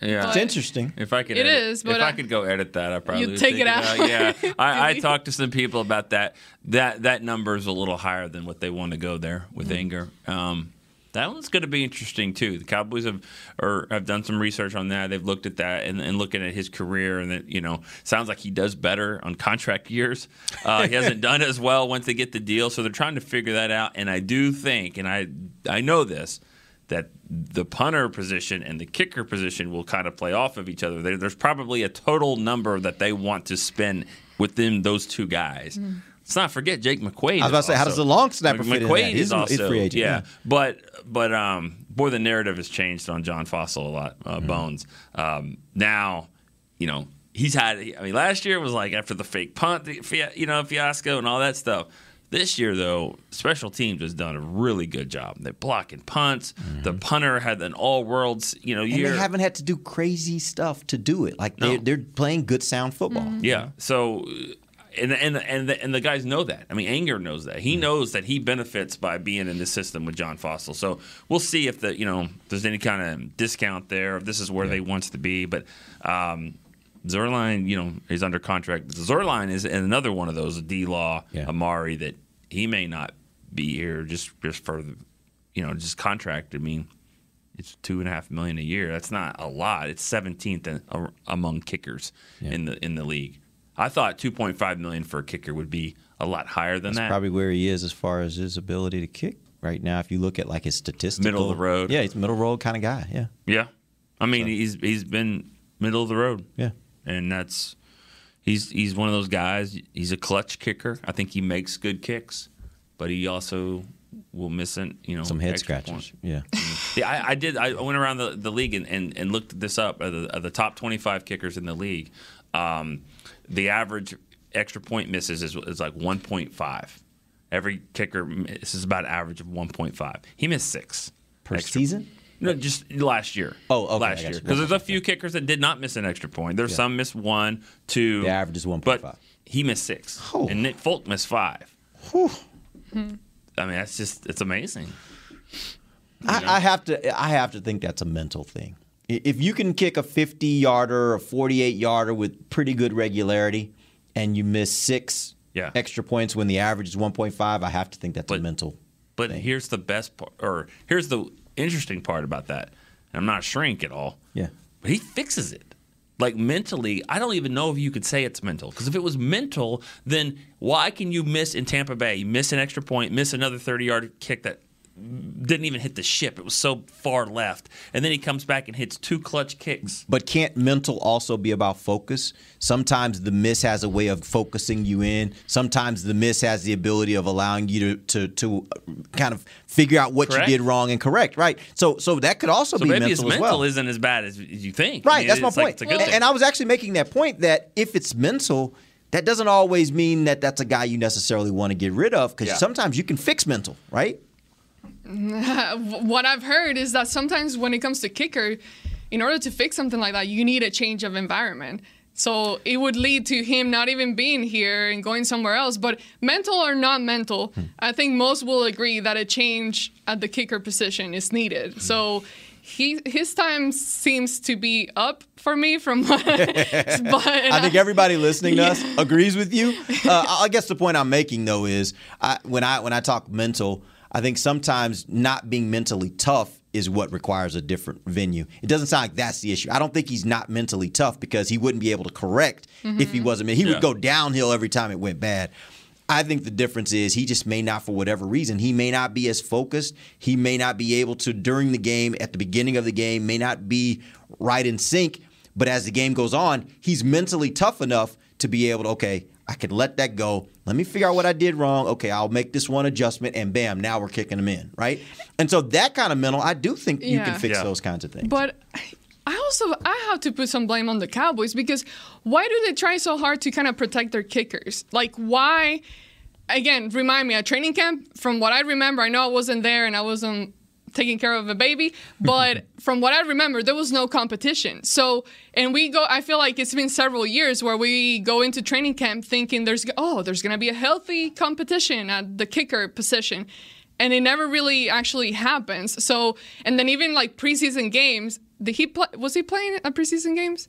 Yeah, It's interesting. If I could, It edit, is, but if I, I- could go edit that, I probably You'd would take it out. Yeah, I, I talked to some people about that. That that number is a little higher than what they want to go there with Mm-hmm. Anger. Um, that one's going to be interesting too. The Cowboys have or have done some research on that. They've looked at that and, and looking at his career, and that you know sounds like he does better on contract years. Uh, he hasn't done as well once they get the deal, so they're trying to figure that out. And I do think, and I I know this that the punter position and the kicker position will kind of play off of each other. There's probably a total number that they want to spend within those two guys. Let's not forget Jake McQuaide. I was about to say, how does the long snapper fit in that? McQuaide He's is a- also he's free agent, yeah. yeah. But but um, boy, the narrative has changed on John Fassel a lot. Uh, Bones um, now, you know, he's had. I mean, last year was like after the fake punt, fia- you know, fiasco and all that stuff. This year, though, special teams has done a really good job. They're blocking punts. The mm-hmm. punter had an all-worlds, you know, And year. they haven't had to do crazy stuff to do it. Like they, No. they're playing good sound football. Mm-hmm. Yeah. So, and and and the, and the guys know that. I mean, Anger knows that. He mm-hmm. knows that he benefits by being in this system with John Fassel. So we'll see if the you know there's any kind of discount there. If this is where they wants to be, but. Um, Zuerlein, you know, is under contract. But Zuerlein is another one of those D Law Amari that he may not be here just just for the, you know, just contract. I mean, it's two and a half million a year. That's not a lot. It's 17th among kickers in the in the league. I thought 2.5 million for a kicker would be a lot higher than That's that. probably where he is as far as his ability to kick right now. If you look at like his statistical Middle of the road. yeah, he's a middle road kind of guy. Yeah, yeah, I mean he's he's been middle of the road. Yeah, and that's he's he's one of those guys. He's a clutch kicker. I think he makes good kicks, but he also will miss it. You know, some head scratches. point. Yeah, Yeah, I, I did. I went around the, the league and, and, and looked this up. Of the, of the top 25 kickers in the league, um, the average extra point misses is, is like 1.5. Every kicker misses about an average of 1.5. He missed six Per extra- season? No, just last year. Oh, okay, last year because there's a few kickers that did not miss an extra point. There's Yeah. some missed one, two. The average is 1.5. But he missed six, and Nick Folk missed five. I mean, that's just it's amazing. I, I have to. I have to think that's a mental thing. If you can kick a 50 yarder or 48 yarder with pretty good regularity, and you miss six Yeah. extra points when the average is 1.5, I have to think that's a mental. But here's the best part, or here's the interesting part about that. And I'm not a shrink at all. Yeah. But he fixes it. Like mentally, I don't even know if you could say it's mental. Because if it was mental, then why can you miss in Tampa Bay? You miss an extra point, miss another 30 yard kick that didn't even hit the ship. It was so far left. And then he comes back and hits two clutch kicks. But can't mental also be about focus? Sometimes the miss has a way of focusing you in. Sometimes the miss has the ability of allowing you to to, to uh, kind of figure out what Correct. you did wrong and correct. Right. So so that could also So be maybe mental his mental well. isn't as bad as you think. I Right, mean, that's my like- point. good and, and I was actually making that point that if it's mental, that doesn't always mean that that's a guy you necessarily want to get rid of because Yeah. sometimes you can fix mental, right? what I've heard is that sometimes when it comes to kicker, in order to fix something like that, you need a change of environment. So it would lead to him not even being here and going somewhere else. But mental or not mental, I think most will agree that a change at the kicker position is needed. So he his time seems to be up for me from what but I think everybody listening to us agrees with you. Uh, I guess the point I'm making though is I, when I when I talk mental, I think sometimes not being mentally tough is what requires a different venue. It doesn't sound like that's the issue. I don't think he's not mentally tough because he wouldn't be able to correct if he Mhm. wasn't. He Yeah. would go downhill every time it went bad. I think the difference is he just may not, for whatever reason, he may not be as focused. He may not be able to during the game, at the beginning of the game, may not be right in sync. But as the game goes on, he's mentally tough enough to be able to, okay, I can let that go. Let me figure out what I did wrong. Okay, I'll make this one adjustment, and bam, now we're kicking them in, right? And so that kind of mental, I do think you can fix Yeah. those kinds of things. But I also I have to put some blame on the Cowboys because why do they try so hard to kind of protect their kickers? Like why? Again, remind me at training camp. From what I remember, I know I wasn't there and I wasn't taking care of a baby, but from what I remember, there was no competition. So, and we go. I feel like it's been several years where we go into training camp thinking there's oh there's gonna be a healthy competition at the kicker position and it never really actually happens. So, and then even like preseason games, did he play? Was he playing at preseason games?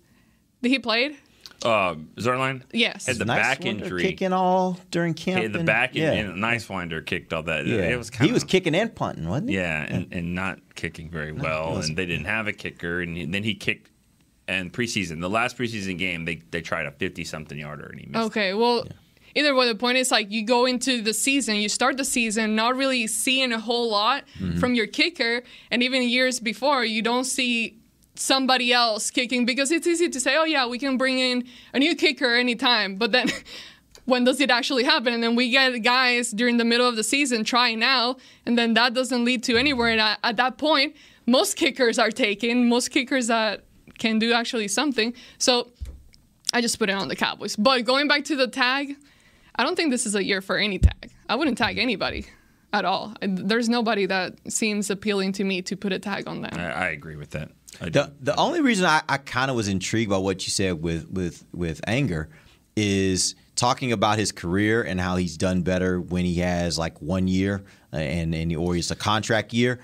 Did he played? Uh, Zuerlein? Yes. Had the Nice back injury. kicking all during camp. Had the and- back yeah. and, and Niswander kicked all that. Yeah. It was kind he was kicking and punting, wasn't he? Yeah, and, and not kicking very well, wasn't- and they didn't have a kicker, and he- then he kicked. And preseason, the last preseason game, they they tried a fifty-something yarder, and he missed. Okay, well, either way, the point is like you go into the season, you start the season not really seeing a whole lot Mhm. from your kicker, and even years before, you don't see somebody else kicking because it's easy to say, oh yeah, we can bring in a new kicker anytime, but then. When does it actually happen? And then we get guys during the middle of the season trying out, and then that doesn't lead to anywhere. And at, at that point, most kickers are taken, most kickers that can do actually something. So I just put it on the Cowboys. But going back to the tag, I don't think this is a year for any tag. I wouldn't tag anybody at all. There's nobody that seems appealing to me to put a tag on them. I, I agree with that. The the only reason I, I kind of was intrigued by what you said with with with Anger is talking about his career and how he's done better when he has like one year uh, and and or it's a contract year.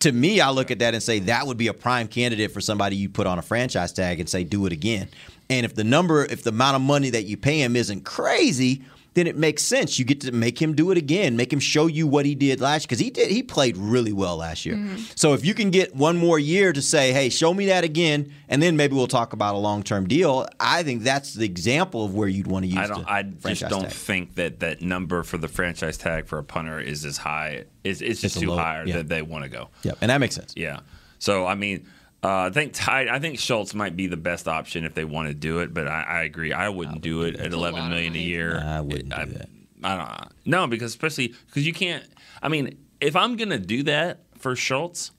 To me, I look at that and say that would be a prime candidate for somebody you put on a franchise tag and say do it again. And if the number, if the amount of money that you pay him isn't crazy, then it makes sense. You get to make him do it again, make him show you what he did last year because he did. He played really well last year. Mm-hmm. So if you can get one more year to say, "Hey, show me that again," and then maybe we'll talk about a long term deal. I think that's the example of where you'd want to use. I don't. the I just don't tag. think that that number for the franchise tag for a punter is as high. It's, it's just It's too low- high yeah. that they want to go. Yep, and that makes sense. Yeah. So I mean, uh, I think Ty, I think Schultz might be the best option if they want to do it. But I, I agree. I wouldn't do it at eleven million a year. I wouldn't do that. I don't. No, because especially because you can't. I mean, if I'm gonna do that for Schultz.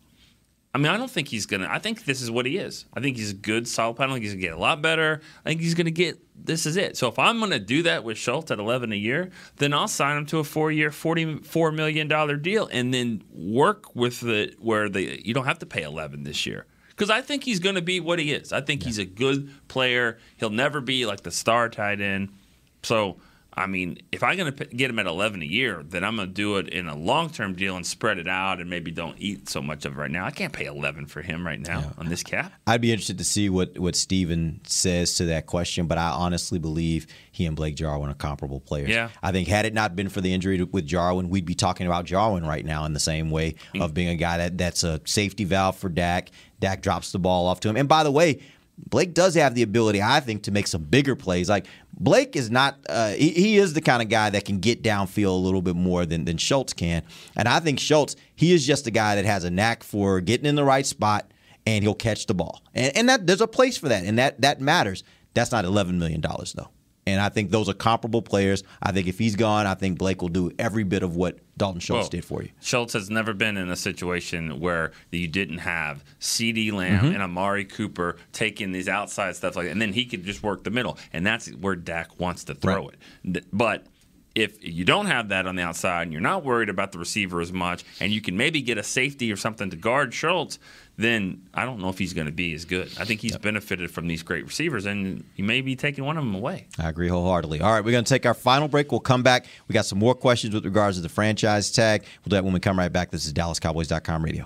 I mean, I don't think he's gonna. I think this is what he is. I think he's a good, solid punter. I think he's gonna get a lot better. I think he's gonna get. This is it. So if I'm gonna do that with Schultz at 11 a year, then I'll sign him to a four-year, 44 million dollar deal, and then work with the where the you don't have to pay 11 this year because I think he's gonna be what he is. I think he's a good player. He'll never be like the star tight end. So. I mean, if I'm going to get him at 11 a year, then I'm going to do it in a long term deal and spread it out and maybe don't eat so much of it right now. I can't pay 11 for him right now on this cap. I'd be interested to see what what Stephen says to that question, but I honestly believe he and Blake Jarwin are comparable players. Yeah. I think had it not been for the injury to, with Jarwin, we'd be talking about Jarwin right now in the same way Mm. of being a guy that that's a safety valve for Dak. Dak drops the ball off to him, and by the way. Blake does have the ability, I think, to make some bigger plays. Like Blake is not, uh, he, he is the kind of guy that can get downfield a little bit more than, than Schultz can. And I think Schultz, he is just a guy that has a knack for getting in the right spot and he'll catch the ball. And, and that there's a place for that, and that that matters. That's not eleven million dollars though. And I think those are comparable players. I think if he's gone, I think Blake will do every bit of what Dalton Schultz Well, did for you. Schultz has never been in a situation where you didn't have CeeDee Lamb Mhm. and Amari Cooper taking these outside stuff like that, and then he could just work the middle, and that's where Dak wants to throw Right. it. But if you don't have that on the outside and you're not worried about the receiver as much, and you can maybe get a safety or something to guard Schultz, then I don't know if he's going to be as good. I think he's benefited from these great receivers, and you may be taking one of them away. I agree wholeheartedly. All right, we're going to take our final break. We'll come back. We got some more questions with regards to the franchise tag. We'll do that when we come right back. This is DallasCowboys.com radio.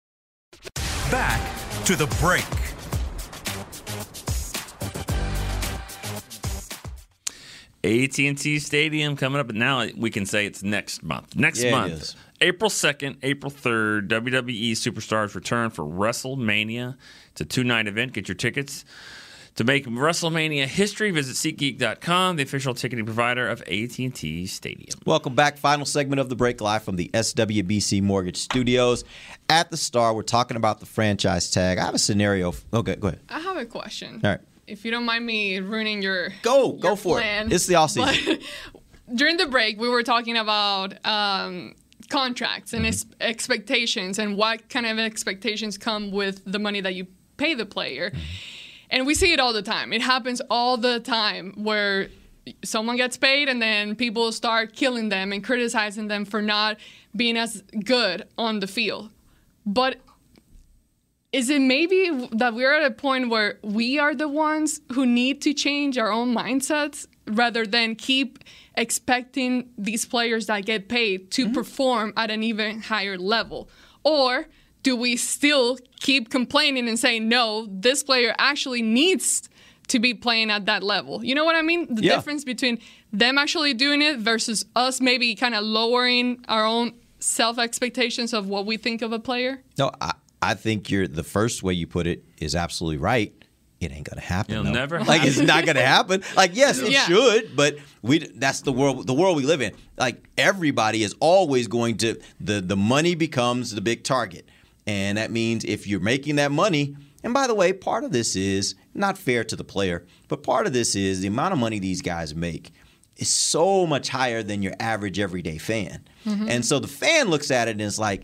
Back to the break. AT&T Stadium coming up, and now we can say it's next month. Next Yeah, month. April second, April third, WWE Superstars return for WrestleMania. It's a two-night event. Get your tickets. To make WrestleMania history, visit SeatGeek.com, the official ticketing provider of AT&T Stadium. Welcome back. Final segment of the break live from the SWBC Mortgage Studios. At the Star, we're talking about the franchise tag. I have a scenario. Okay, go ahead. I have a question. All right. If you don't mind me ruining your Go, go for plan. it. It's the off season. During the break, we were talking about um, contracts and ex- expectations and what kind of expectations come with the money that you pay the player. And we see it all the time. It happens all the time where someone gets paid and then people start killing them and criticizing them for not being as good on the field. But is it maybe that we're at a point where we are the ones who need to change our own mindsets rather than keep expecting these players that get paid to mm-hmm. perform at an even higher level? Or do we still keep complaining and saying, no, this player actually needs to be playing at that level? You know what I mean? The Yeah. difference between them actually doing it versus us maybe kind of lowering our own self expectations of what we think of a player? No, I, I think you're the first way you put it is absolutely right. It ain't gonna happen. It'll though. never like it's not gonna happen. Like yes, it Yeah. should, but we that's the world the world we live in. Like everybody is always going to the the money becomes the big target, and that means if you're making that money. And by the way, part of this is not fair to the player, but part of this is the amount of money these guys make is so much higher than your average everyday fan. Mm-hmm. And so the fan looks at it and is like,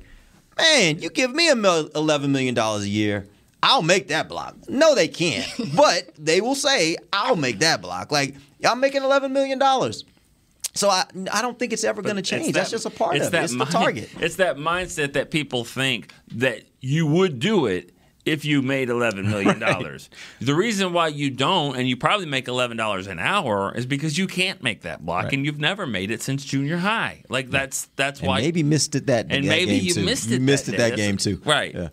man, you give me a $11 million a year, I'll make that block. No, they can't. but they will say, I'll make that block. Like, y'all making $11 million. So I, I don't think it's ever going to change. that- That's just a part of it. that It's the target. It's that mindset that people think that you would do it if you made eleven million dollars. The reason why you don't, and you probably make eleven dollars an hour, is because you can't make that block, Right. and you've never made it since junior high. Like that's that's And why maybe missed it that and that maybe game you too. missed You it. missed that it day. that game too. Right. Yeah.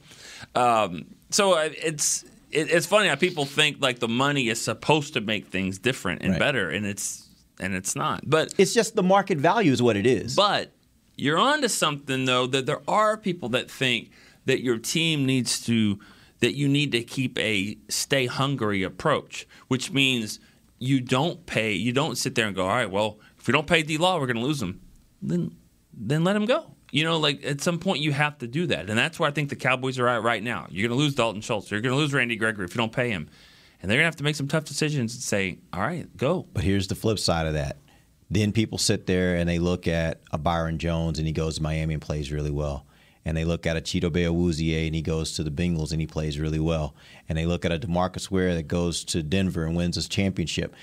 Um, so uh, it's it, it's funny how people think like the money is supposed to make things different and Right. better, and it's and it's not. But it's just the market value is what it is. But you're onto something though that there are people that think that your team needs to that you need to keep a stay hungry approach, which means you don't pay. You don't sit there and go, all right, well, if we don't pay D Law, we're going to lose him. Then then let him go. You know, like at some point you have to do that, and that's where I think the Cowboys are at right now. You're going to lose Dalton Schultz. You're going to lose Randy Gregory if you don't pay him, and they're going to have to make some tough decisions and say, all right, go. But here's the flip side of that. Then people sit there and they look at a Byron Jones and he goes to Miami and plays really well. And they look at a Chido Awuzie and he goes to the Bengals and he plays really well. And they look at a Demarcus Ware that goes to Denver and wins his championship.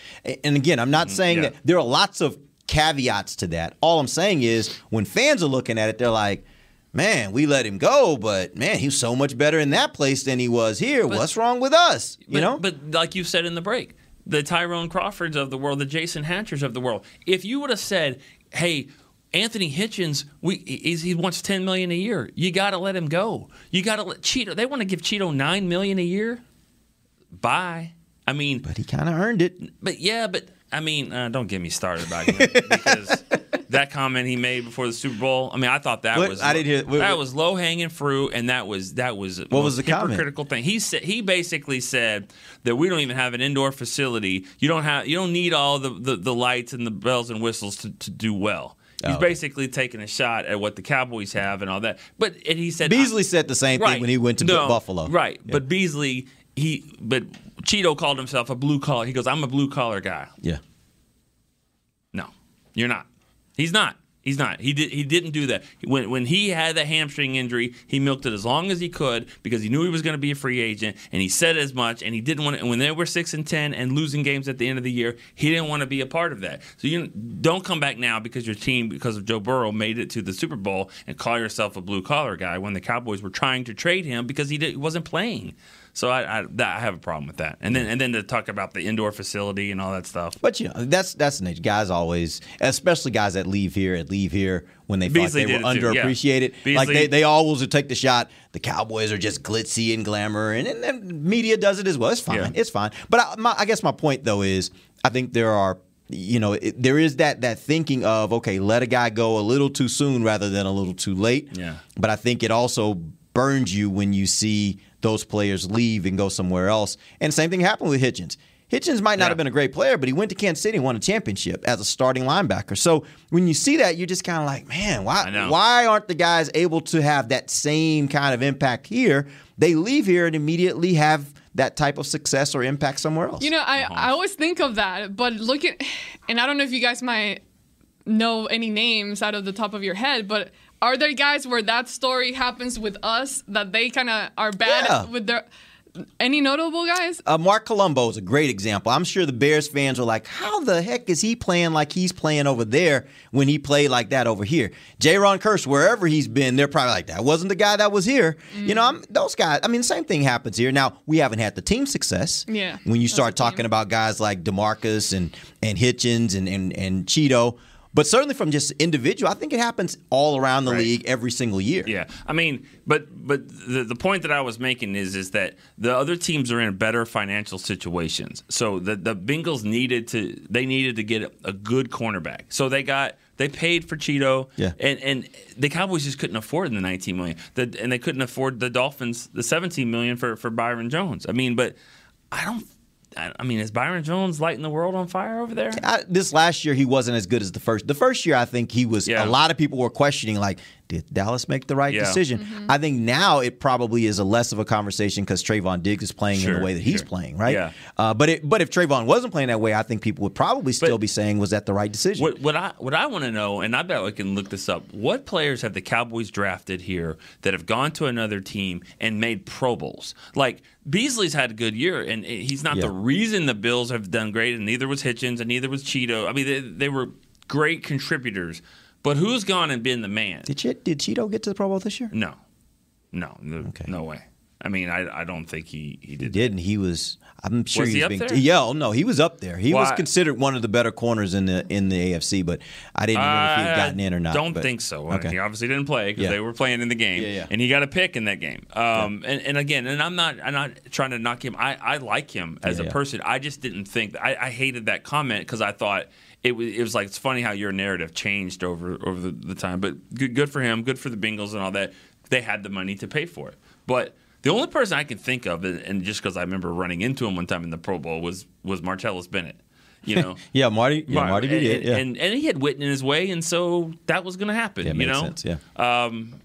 And again, I'm not mm-hmm. saying yeah. that there are lots of caveats to that. All I'm saying is when fans are looking at it, they're like, man, we let him go, but man, he's so much better in that place than he was here. But- What's wrong with us? You but, know? But like you said in the break, the Tyrone Crawfords of the world, the Jason Hatchers of the world. If you would have said, "Hey, Anthony Hitchens, we he wants ten million a year. You got to let him go. You got to let Chido. They want to give Chido nine million a year. Bye. I mean, but he kind of earned it. But yeah, but I mean, uh, don't get me started about him because that comment he made before the Super Bowl. I mean, I thought that What? was I didn't hear- what- that what- was low hanging fruit, and that was that was What was the comment? thing. He said he basically said that we don't even have an indoor facility. You don't have you don't need all the, the, the lights and the bells and whistles to, to do well. He's Oh, okay. basically taking a shot at what the Cowboys have and all that. But and he said Beasley said the same thing when he went to No, Buffalo. Right. But Beasley he but Chido called himself a blue collar. He goes, I'm a blue collar guy. Yeah. No, you're not. He's not. He's not. He did. He didn't do that. When when he had the hamstring injury, he milked it as long as he could because he knew he was going to be a free agent, and he said as much. And he didn't want. to, And when they were six and ten and losing games at the end of the year, he didn't want to be a part of that. So you don't come back now because your team, because of Joe Burrow, made it to the Super Bowl and call yourself a blue collar guy when the Cowboys were trying to trade him because he, did, he wasn't playing. So I, I, that, I have a problem with that. And then and then to talk about the indoor facility and all that stuff. But you know, that's that's the nature. Guys always, especially guys that leave here and leave here when they thought they were too, yeah. underappreciated. Like they, they always would take the shot. The Cowboys are just glitzy and glamour, and, and, and media does it as well. It's fine. Yeah. It's fine. But I, my, I guess my point though is, I think there are. You know, it, there is that that thinking of okay, let a guy go a little too soon rather than a little too late. Yeah. But I think it also burns you when you see those players leave and go somewhere else. And same thing happened with Hitchens. Hitchens might not have been a great player, but he went to Kansas City and won a championship as a starting linebacker. So when you see that, you're just kind of like, man, why why aren't the guys able to have that same kind of impact here? They leave here and immediately have that type of success or impact somewhere else. You know, I, Uh-huh. I always think of that, but look at, and I don't know if you guys might know any names out of the top of your head, but are there guys where that story happens with us that they kind of are bad Yeah. with their, any notable guys? Uh, Marc Colombo is a great example. I'm sure the Bears fans are like, how the heck is he playing like he's playing over there when he played like that over here? Jayron Kearse, wherever he's been, they're probably like, that wasn't the guy that was here. You know, I'm, those guys, I mean, the same thing happens here. Now, we haven't had the team success. Yeah, When you start team. talking about guys like DeMarcus and, and Hitchens and, and, and Chido, but certainly from just individual, I think it happens all around the league every single year. Yeah, I mean, but but the, the point that I was making is is that the other teams are in better financial situations. So the the Bengals needed to they needed to get a, a good cornerback. So they got they paid for Chido. Yeah. and and the Cowboys just couldn't afford the 19 million. The, and they couldn't afford the Dolphins the 17 million for for Byron Jones. I mean, but I don't. I I mean, is Byron Jones lighting the world on fire over there? I, this last year he wasn't as good as the first. The first year I think he was. Yeah. A lot of people were questioning like, did Dallas make the right Yeah. decision? Mm-hmm. I think now it probably is a less of a conversation because Trevon Diggs is playing in the way that he's sure. playing, right? Yeah. Uh, but it, but if Trayvon wasn't playing that way, I think people would probably still be saying was that the right decision. What, what I what I want to know, and I bet I can look this up. What players have the Cowboys drafted here that have gone to another team and made Pro Bowls? Like Beasley's had a good year, and he's not Yeah. the reason the Bills have done great, and neither was Hitchens, and neither was Chido. I mean, they, they were great contributors, but who's gone and been the man? Did Che- did Chido get to the Pro Bowl this year? No, no, no, no way. I mean, I, I don't think he, he He did. didn't. He was. I'm sure Was he he was being. there? Yeah, oh, no, he was up there. He was considered one of the better corners in the in the AFC, but I didn't know if he had gotten in or not. Don't but- think so. Okay. He obviously didn't play because Yeah. they were playing in the game, Yeah, yeah. and he got a pick in that game. Um, and, and again, and I'm not I'm not trying to knock him. I, I like him as a person. I just didn't think I, I hated that comment because I thought it was it was like it's funny how your narrative changed over over the, the time. But good good for him. Good for the Bengals and all that. They had the money to pay for it, but. The only person I can think of, and and just because I remember running into him one time in the Pro Bowl, was was Martellus Bennett. You know, yeah, Marty. Yeah, Right, Marty did and, it. Yeah. and, and he had Witten in his way, and so that was going to happen. Yeah, you makes know, sense, yeah. Um,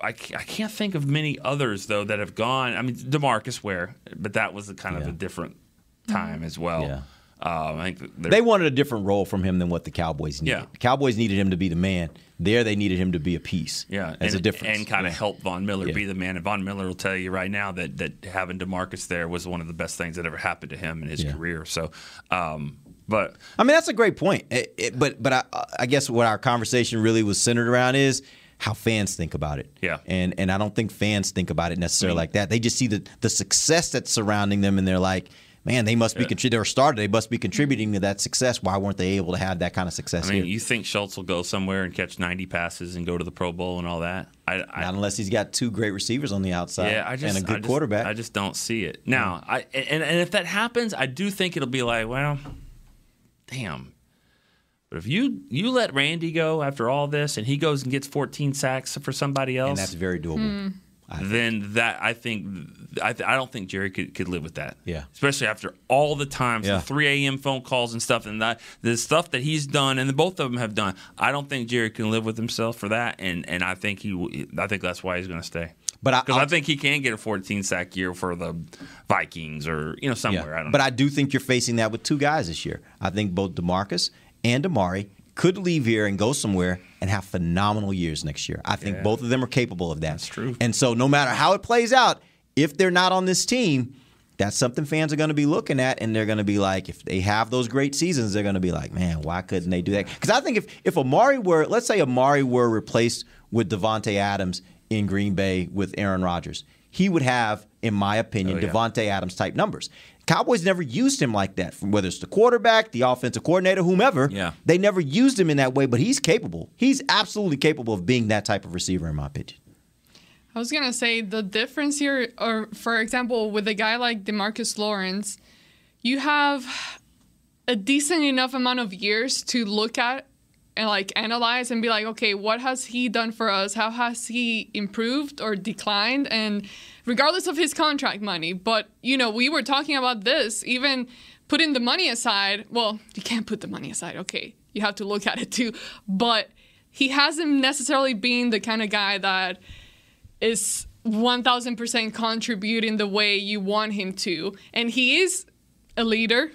I, I can't think of many others though that have gone. I mean, Demarcus Ware, but that was a kind of a different time as well. Um, I think they're- wanted a different role from him than what the Cowboys needed. Yeah. The Cowboys needed him to be the man. There, they needed him to be a piece. Yeah, as and, a difference. and kind of Yeah. help Von Miller Yeah. be the man. And Von Miller will tell you right now that that having Demarcus there was one of the best things that ever happened to him in his career. So, um, but I mean, that's a great point. It- it- but but I, I guess what our conversation really was centered around is how fans think about it. Yeah. And and I don't think fans think about it necessarily mean- like that. They just see the the success that's surrounding them, and they're like, man, they must be contributing. They're started. They must be contributing to that success. Why weren't they able to have that kind of success I mean, here? you think Schultz will go somewhere and catch 90 passes and go to the Pro Bowl and all that? I, I Not unless he's got two great receivers on the outside yeah, I just, and a good I just- quarterback. I just don't see it. Now, hmm. I and, and if that happens, I do think it'll be like, well, damn. But if you you let Randy go after all this and he goes and gets 14 sacks for somebody else, and that's very doable. Hmm. Then that I think I, th- I don't think Jerry could, could live with that. Yeah. especially after all the times Yeah. the 3 a.m. phone calls and stuff, and that the stuff that he's done and the both of them have done. I don't think Jerry can live with himself for that, and and I think he I think that's why he's going to stay. But because I, think he can get a 14 sack year for the Vikings or you know somewhere. I don't. But know. I do think you're facing that with two guys this year. I think both Demarcus and Amari could leave here and go somewhere and have phenomenal years next year. I think Yeah. both of them are capable of that. That's true. And so no matter how it plays out, if they're not on this team, that's something fans are going to be looking at, and they're going to be like, if they have those great seasons, they're going to be like, man, why couldn't they do that? Because I think if if Amari were, let's say Amari were replaced with Davante Adams in Green Bay with Aaron Rodgers, he would have, in my opinion, Oh, yeah. Davante Adams type numbers. Cowboys never used him like that, from whether it's the quarterback, the offensive coordinator, whomever. Yeah. They never used him in that way, but he's capable. He's absolutely capable of being that type of receiver, in my opinion. I was gonna say the difference here, or for example, with a guy like Demarcus Lawrence, you have a decent enough amount of years to look at and like analyze and be like, okay, what has he done for us? How has he improved or declined? And regardless of his contract money, but you know, we were talking about this, even putting the money aside. Well, you can't put the money aside. Okay, you have to look at it too, but he hasn't necessarily been the kind of guy that is 1000% contributing the way you want him to and he is a leader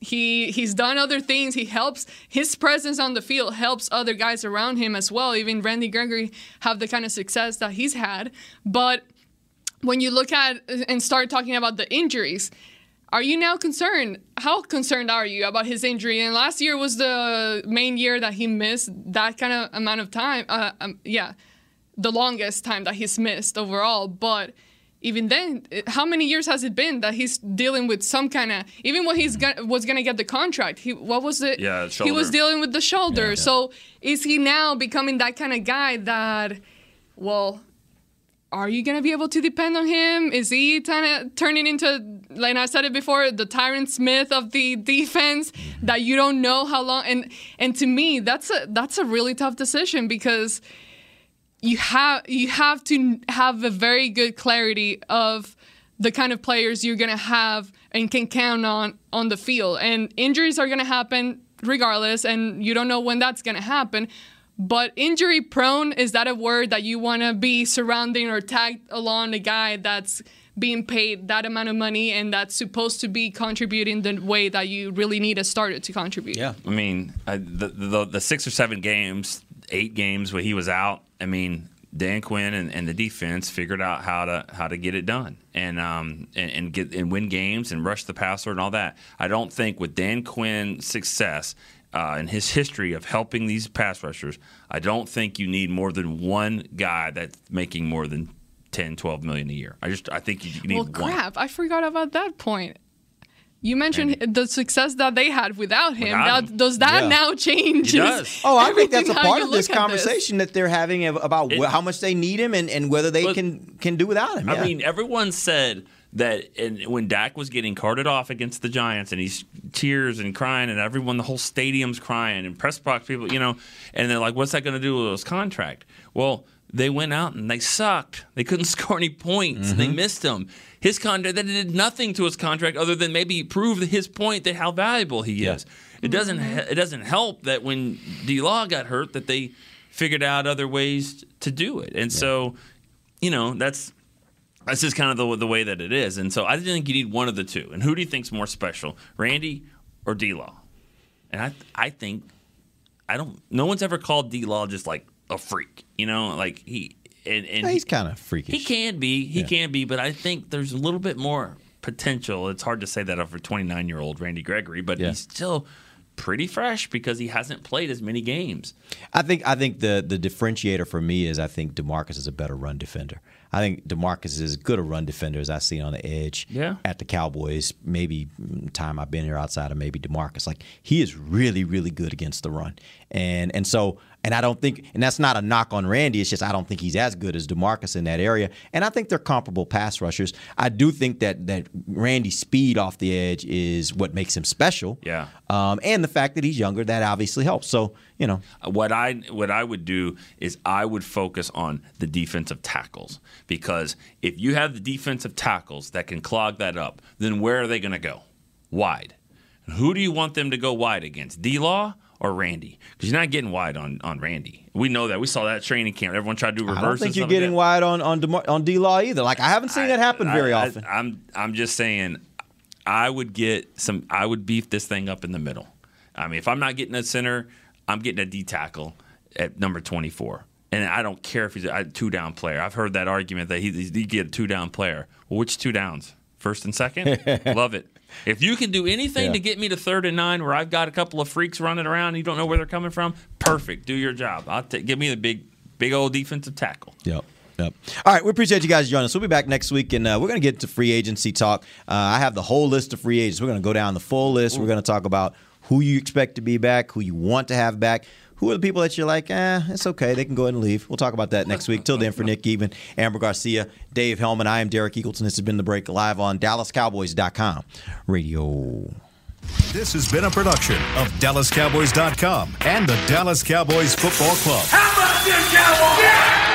he he's done other things. He helps his presence on the field helps other guys around him as well. Even randy gregory have the kind of success that he's had. But when you look at and start talking about the injuries are you now concerned? How concerned are you about his injury? And last year was the main year that he missed that kind of amount of time uh, um, yeah the longest time that he's missed overall. But even then, uh, how many years has it been that he's dealing with some kind of even when he's gonna, was gonna get the contract? He what was it? Yeah, shoulder. he was dealing with the shoulder. So is he now becoming that kind of guy that, well, are you gonna be able to depend on him? Is he kind of turning into, like I said it before, the Tyron Smith of the defense that you don't know how long? And and to me, that's a that's a really tough decision because you have you have to have a very good clarity of the kind of players you're gonna have and can count on on the field. And injuries are gonna happen regardless, and you don't know when that's gonna happen. But injury prone is that a word that you want to be surrounding or tagged along a guy that's being paid that amount of money and that's supposed to be contributing the way that you really need a starter to contribute? Yeah, I mean, I, the, the the six or seven games, eight games where he was out. I mean, Dan Quinn and, and the defense figured out how to how to get it done and um and, and get and win games and rush the passer and all that. I don't think with Dan Quinn's success. Uh, and his history of helping these pass rushers, I don't think you need more than one guy that's making more than 10, 12 million a year. I just I think you, need well, one. crap! I forgot about that point. You mentioned the success that they had without him. Without Now, him. does that Yeah. now change? Oh, I think that's a part of this look at conversation that they're having about wh- how much they need him and, and whether they can can do without him. I Yeah. mean, everyone said that and when Dak was getting carted off against the Giants and he's tears and crying and everyone, the whole stadium's crying and press box people, you know, and they're like, what's that going to do with his contract? Well, they went out and they sucked. They couldn't score any points. They Mm-hmm. Mhm. missed him. His contract that did nothing to his contract other than maybe prove his point that how valuable he is. It doesn't mm-hmm. it doesn't help that when D Law got hurt that they figured out other ways to do it. And so, you know, that's that's just kind of the, the way that it is. And so I think you need one of the two. And who do you think's more special, Randy or D Law? And I I think I don't. No one's ever called D Law just like a freak. You know, like he and, and Yeah, he's kind of freakish. he can be. He Yeah. can be. But I think there's a little bit more potential. It's hard to say that of a 29 year old Randy Gregory, but Yeah. he's still pretty fresh because he hasn't played as many games. I think I think the the differentiator for me is I think Demarcus is a better run defender. I think Demarcus is as good a run defender as I've seen on the edge Yeah. at the Cowboys. Maybe time I've been here outside of maybe Demarcus. Like he is really really good against the run, and and so and I don't think and that's not a knock on Randy. It's just I don't think he's as good as Demarcus in that area. And I think they're comparable pass rushers. I do think that that Randy's speed off the edge is what makes him special. Yeah. Um, and the fact that he's younger that obviously helps. So you know. What I what I would do is I would focus on the defensive tackles because if you have the defensive tackles that can clog that up, then where are they going to go? Wide. Who do you want them to go wide against? D Law or Randy? Because you're not getting wide on, on Randy. We know that. We saw that training camp. Everyone tried to do reverse. I don't think you're getting wide on on DeMar- on D Law either. Like I haven't seen that happen very I, often. I, am I'm just saying, I would get some. I would beef this thing up in the middle. I mean, if I'm not getting a center, I'm getting a D tackle at number 24. And I don't care if he's a two down player. I've heard that argument that he, he get a two down player. Well, which two downs? First and second? Love it. If you can do anything Yeah. to get me to third and nine, where I've got a couple of freaks running around, and you don't know where they're coming from. Perfect. Do your job. I'll ta- give me the big, big old defensive tackle. Yep. Yep. All right, we appreciate you guys joining us. We'll be back next week, and uh, we're going to get to free agency talk. Uh, I have the whole list of free agents. We're going to go down the full list. We're going to talk about who you expect to be back, who you want to have back. Who are the people that you're like, eh, it's okay. They can go ahead and leave. We'll talk about that next week. Till then, for Nick Eatman, Amber Garcia, Dave Helman, I am Derek Eagleton. This has been The Break live on DallasCowboys.com radio. This has been a production of DallasCowboys.com and the Dallas Cowboys Football Club. How about this, Cowboys?